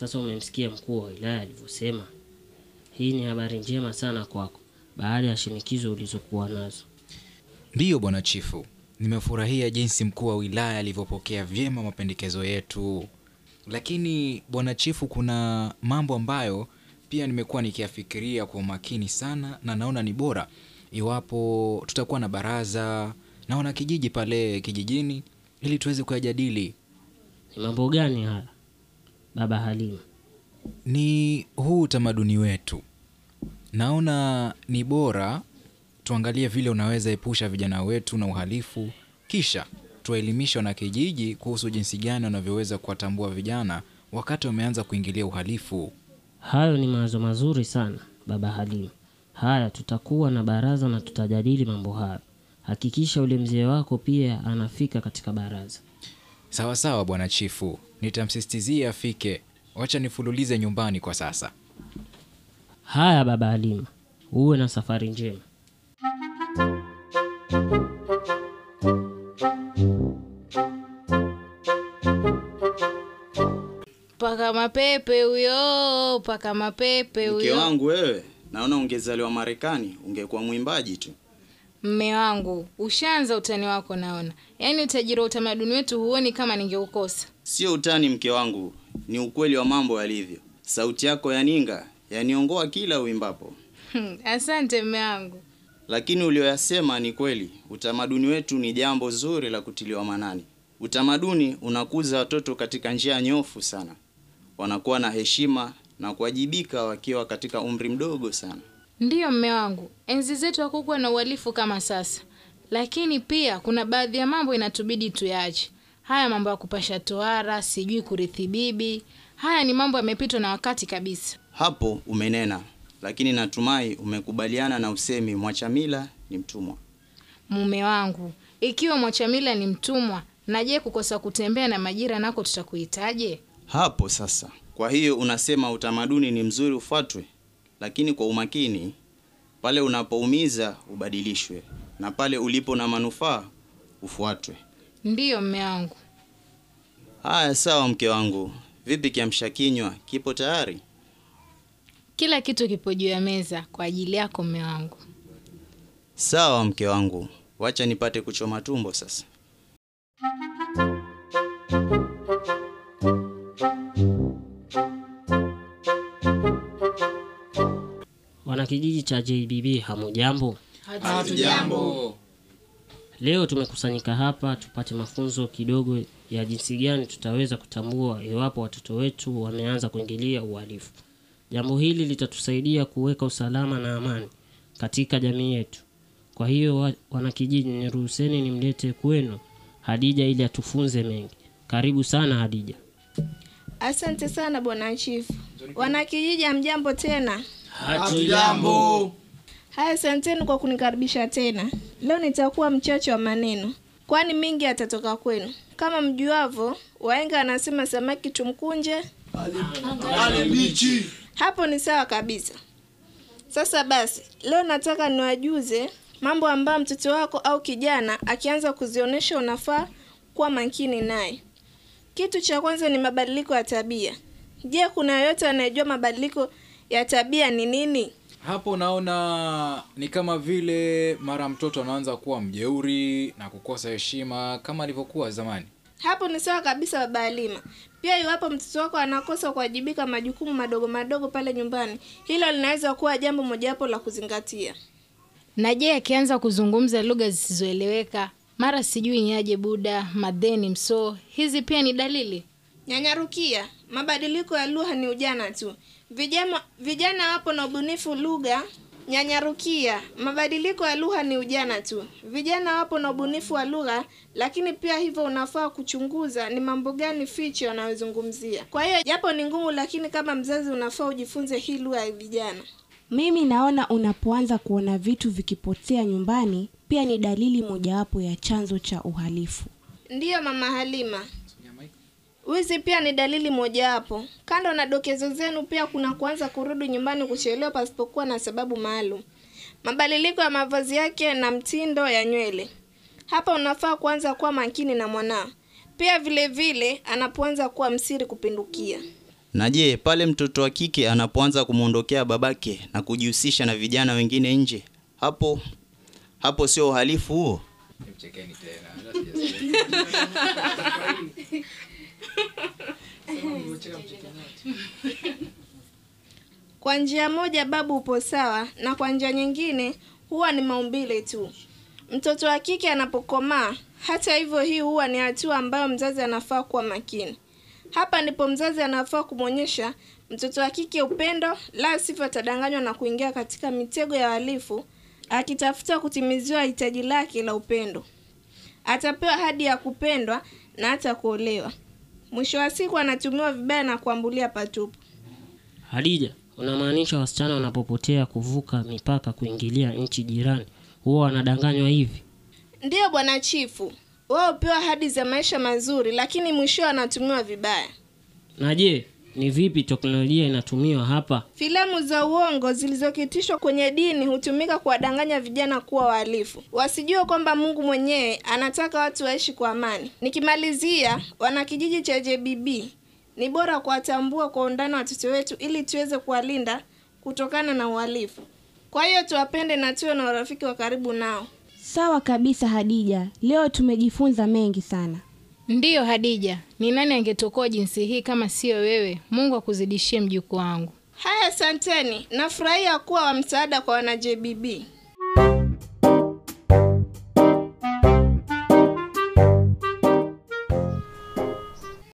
Sasa umemsikia mkuu wa wilaya alivyosema. Hii ni habari njema sana kwako, baada ya shinikizo ulizokuwa nazo. Ndiyo bwana chifu, nimefurahia jinsi mkuu wa wilaya alivyopokea vyema mapendekezo yetu. Lakini bwana chifu, kuna mambo ambayo pia nimekuwa nikiyafikiria kwa umakini sana, na naona ni bora iwapo tutakuwa na baraza na wanakijiji pale kijijini ili tuweze kuyajadili. Ni mambo gani haya, baba Halima? Ni huu utamaduni wetu. Naona ni bora tuangalie vile unaweza epusha vijana wetu na uhalifu, kisha tuwaelimisha wanakijiji kuhusu jinsi gani wanavyoweza kuwatambua vijana wakati wameanza kuingilia uhalifu. Hayo ni mawazo mazuri sana baba Halima. Haya, tutakuwa na baraza na tutajadili mambo hayo. Hakikisha ule mzee wako pia anafika katika baraza. Sawa sawa, bwana chifu, nitamsisitizia afike. Wacha nifululize nyumbani kwa sasa. Haya baba Halima, uwe na safari njema. Paka mapepe huyo, paka mapepe Mke wangu wewe, naona ungezaliwa Marekani ungekuwa mwimbaji tu. Mme wangu, ushaanza utani wako naona. Yaani utajiri wa utamaduni wetu huoni kama ningeukosa. Sio utani mke wangu, ni ukweli wa mambo yalivyo. Sauti yako ya ninga yaniongoa kila uimbapo. Hmm, Asante mme wangu. Lakini ulioyasema ni kweli. Utamaduni wetu ni jambo zuri la kutiliwa manani. Utamaduni unakuza watoto katika njia nyofu sana, wanakuwa na heshima na kuwajibika wakiwa katika umri mdogo sana. Ndiyo mme wangu, enzi zetu hakukuwa na uhalifu kama sasa, lakini pia kuna baadhi ya mambo inatubidi tuyaache. Haya mambo ya kupasha tohara, sijui kurithi bibi, haya ni mambo yamepitwa na wakati kabisa. Hapo umenena, lakini natumai umekubaliana na usemi mwacha mila ni mtumwa. Mume wangu, ikiwa mwachamila ni mtumwa, na je kukosa kutembea na majira nako tutakuitaje? Hapo sasa. Kwa hiyo unasema utamaduni ni mzuri ufuatwe, lakini kwa umakini. Pale unapoumiza ubadilishwe, na pale ulipo na manufaa ufuatwe. Ndiyo mme wangu. Haya, sawa mke wangu. Vipi kiamsha kinywa kipo tayari? Kila kitu kipo juu ya meza kwa ajili yako mme wangu. Sawa mke wangu, wacha nipate kuchoma tumbo sasa. Wanakijiji cha JBB hamujambo? Hatujambo. Leo tumekusanyika hapa tupate mafunzo kidogo ya jinsi gani tutaweza kutambua iwapo watoto wetu wameanza kuingilia uhalifu. Jambo hili litatusaidia kuweka usalama na amani katika jamii yetu. Kwa hiyo wa- wanakijiji, niruhuseni nimlete kwenu Hadija ili atufunze mengi. Karibu sana Hadija. Asante sana bwana chifu. Wanakijiji hamjambo tena? Hatujambo. Haya, asanteni kwa kunikaribisha tena. Leo nitakuwa mchache wa maneno, kwani mingi yatatoka kwenu. Kama mjuavyo, wahenga anasema samaki tumkunje, hapo ni sawa kabisa. Sasa basi, leo nataka niwajuze mambo ambayo mtoto wako au kijana akianza kuzionyesha unafaa kuwa makini naye. Kitu cha kwanza ni mabadiliko ya tabia. Je, kuna yoyote anayejua mabadiliko ya tabia ni nini? Hapo naona ni kama vile mara mtoto anaanza kuwa mjeuri na kukosa heshima kama alivyokuwa zamani. Hapo ni sawa kabisa, baba Halima. Pia iwapo mtoto wako anakosa kuwajibika majukumu madogo madogo pale nyumbani, hilo linaweza kuwa jambo mojawapo la kuzingatia. Na je akianza kuzungumza lugha zisizoeleweka, mara sijui niaje, buda, madheni, msoo, hizi pia ni dalili? Nyanyarukia, mabadiliko ya lugha ni ujana tu. Vijana, vijana wapo na ubunifu lugha. Nyanyarukia, mabadiliko ya lugha ni ujana tu. Vijana wapo na ubunifu wa lugha, lakini pia hivyo unafaa kuchunguza ni mambo gani fiche wanayozungumzia. Kwa hiyo japo ni ngumu, lakini kama mzazi unafaa ujifunze hii lugha ya vijana. Mimi naona unapoanza kuona vitu vikipotea nyumbani pia ni dalili mojawapo ya chanzo cha uhalifu. Ndiyo mama Halima, wizi pia ni dalili mojawapo. Kando na dokezo zenu, pia kuna kuanza kurudi nyumbani kuchelewa pasipokuwa na sababu maalum, mabadiliko ya mavazi yake na mtindo ya nywele. Hapa unafaa kuanza kuwa makini na mwanao, pia vile vile anapoanza kuwa msiri kupindukia. Na je, pale mtoto wa kike anapoanza kumwondokea babake na kujihusisha na vijana wengine nje, hapo hapo sio uhalifu huo? Kwa njia moja babu upo sawa, na kwa njia nyingine huwa ni maumbile tu. Mtoto wa kike anapokomaa, hata hivyo, hii huwa ni hatua ambayo mzazi anafaa kuwa makini. Hapa ndipo mzazi anafaa kumwonyesha mtoto wa kike upendo, la sivyo atadanganywa na kuingia katika mitego ya uhalifu, akitafuta kutimiziwa hitaji lake la upendo. Atapewa hadi ya kupendwa na hata kuolewa. Mwisho wa siku anatumiwa vibaya na kuambulia patupu. Hadija, unamaanisha wasichana wanapopotea kuvuka mipaka kuingilia nchi jirani huwa wanadanganywa hivi? Ndiyo bwana chifu, wao hupewa ahadi za maisha mazuri, lakini mwishowe wanatumiwa vibaya. Na je, ni vipi teknolojia inatumiwa hapa? Filamu za uongo zilizokitishwa kwenye dini hutumika kuwadanganya vijana kuwa wahalifu, wasijue kwamba Mungu mwenyewe anataka watu waishi kwa amani. Nikimalizia, wanakijiji cha JBB, ni bora kuwatambua kwa undani watoto wetu ili tuweze kuwalinda kutokana na uhalifu. Kwa hiyo tuwapende na tuwe na urafiki wa karibu nao. Sawa kabisa Hadija, leo tumejifunza mengi sana. Ndiyo Hadija, ni nani angetokoa jinsi hii kama siyo wewe? Mungu akuzidishie mjukuu wangu. Haya, asanteni. Nafurahia kuwa wa msaada kwa wana JBB.